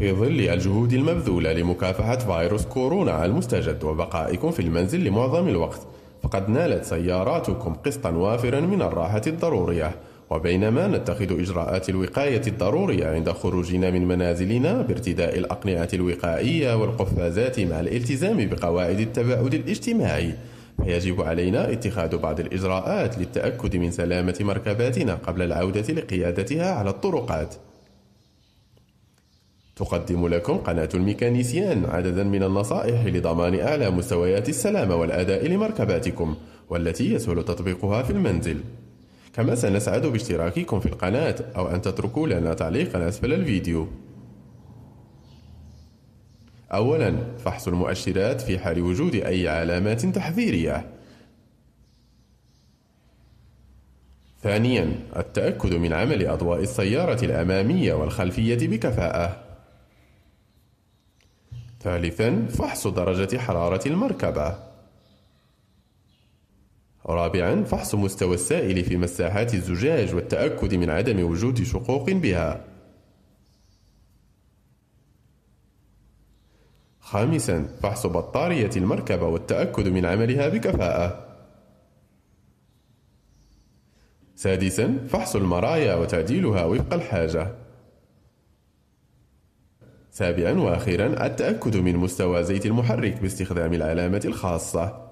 في ظل الجهود المبذولة لمكافحة فيروس كورونا المستجد وبقائكم في المنزل لمعظم الوقت. فقد نالت سياراتكم قسطا وافرا من الراحة الضرورية. وبينما نتخذ إجراءات الوقاية الضرورية عند خروجنا من منازلنا بارتداء الأقنعة الوقائية والقفازات مع الالتزام بقواعد التباعد الاجتماعي. فيجب علينا اتخاذ بعض الإجراءات للتأكد من سلامة مركباتنا قبل العودة لقيادتها على الطرقات. تقدم لكم قناة الميكانيسيان عددا من النصائح لضمان أعلى مستويات السلامة والأداء لمركباتكم والتي يسهل تطبيقها في المنزل. كما سنسعد باشتراككم في القناة أو أن تتركوا لنا تعليقا أسفل الفيديو. أولا فحص المؤشرات في حال وجود أي علامات تحذيرية. ثانيا التأكد من عمل أضواء السيارة الأمامية والخلفية بكفاءة. ثالثا فحص درجة حرارة المركبة. رابعا فحص مستوى السائل في مساحات الزجاج والتأكد من عدم وجود شقوق بها. خامسا فحص بطارية المركبة والتأكد من عملها بكفاءة. سادسا فحص المرايا وتعديلها وفق الحاجة. سابعا وأخيرا التأكد من مستوى زيت المحرك باستخدام العلامة الخاصة.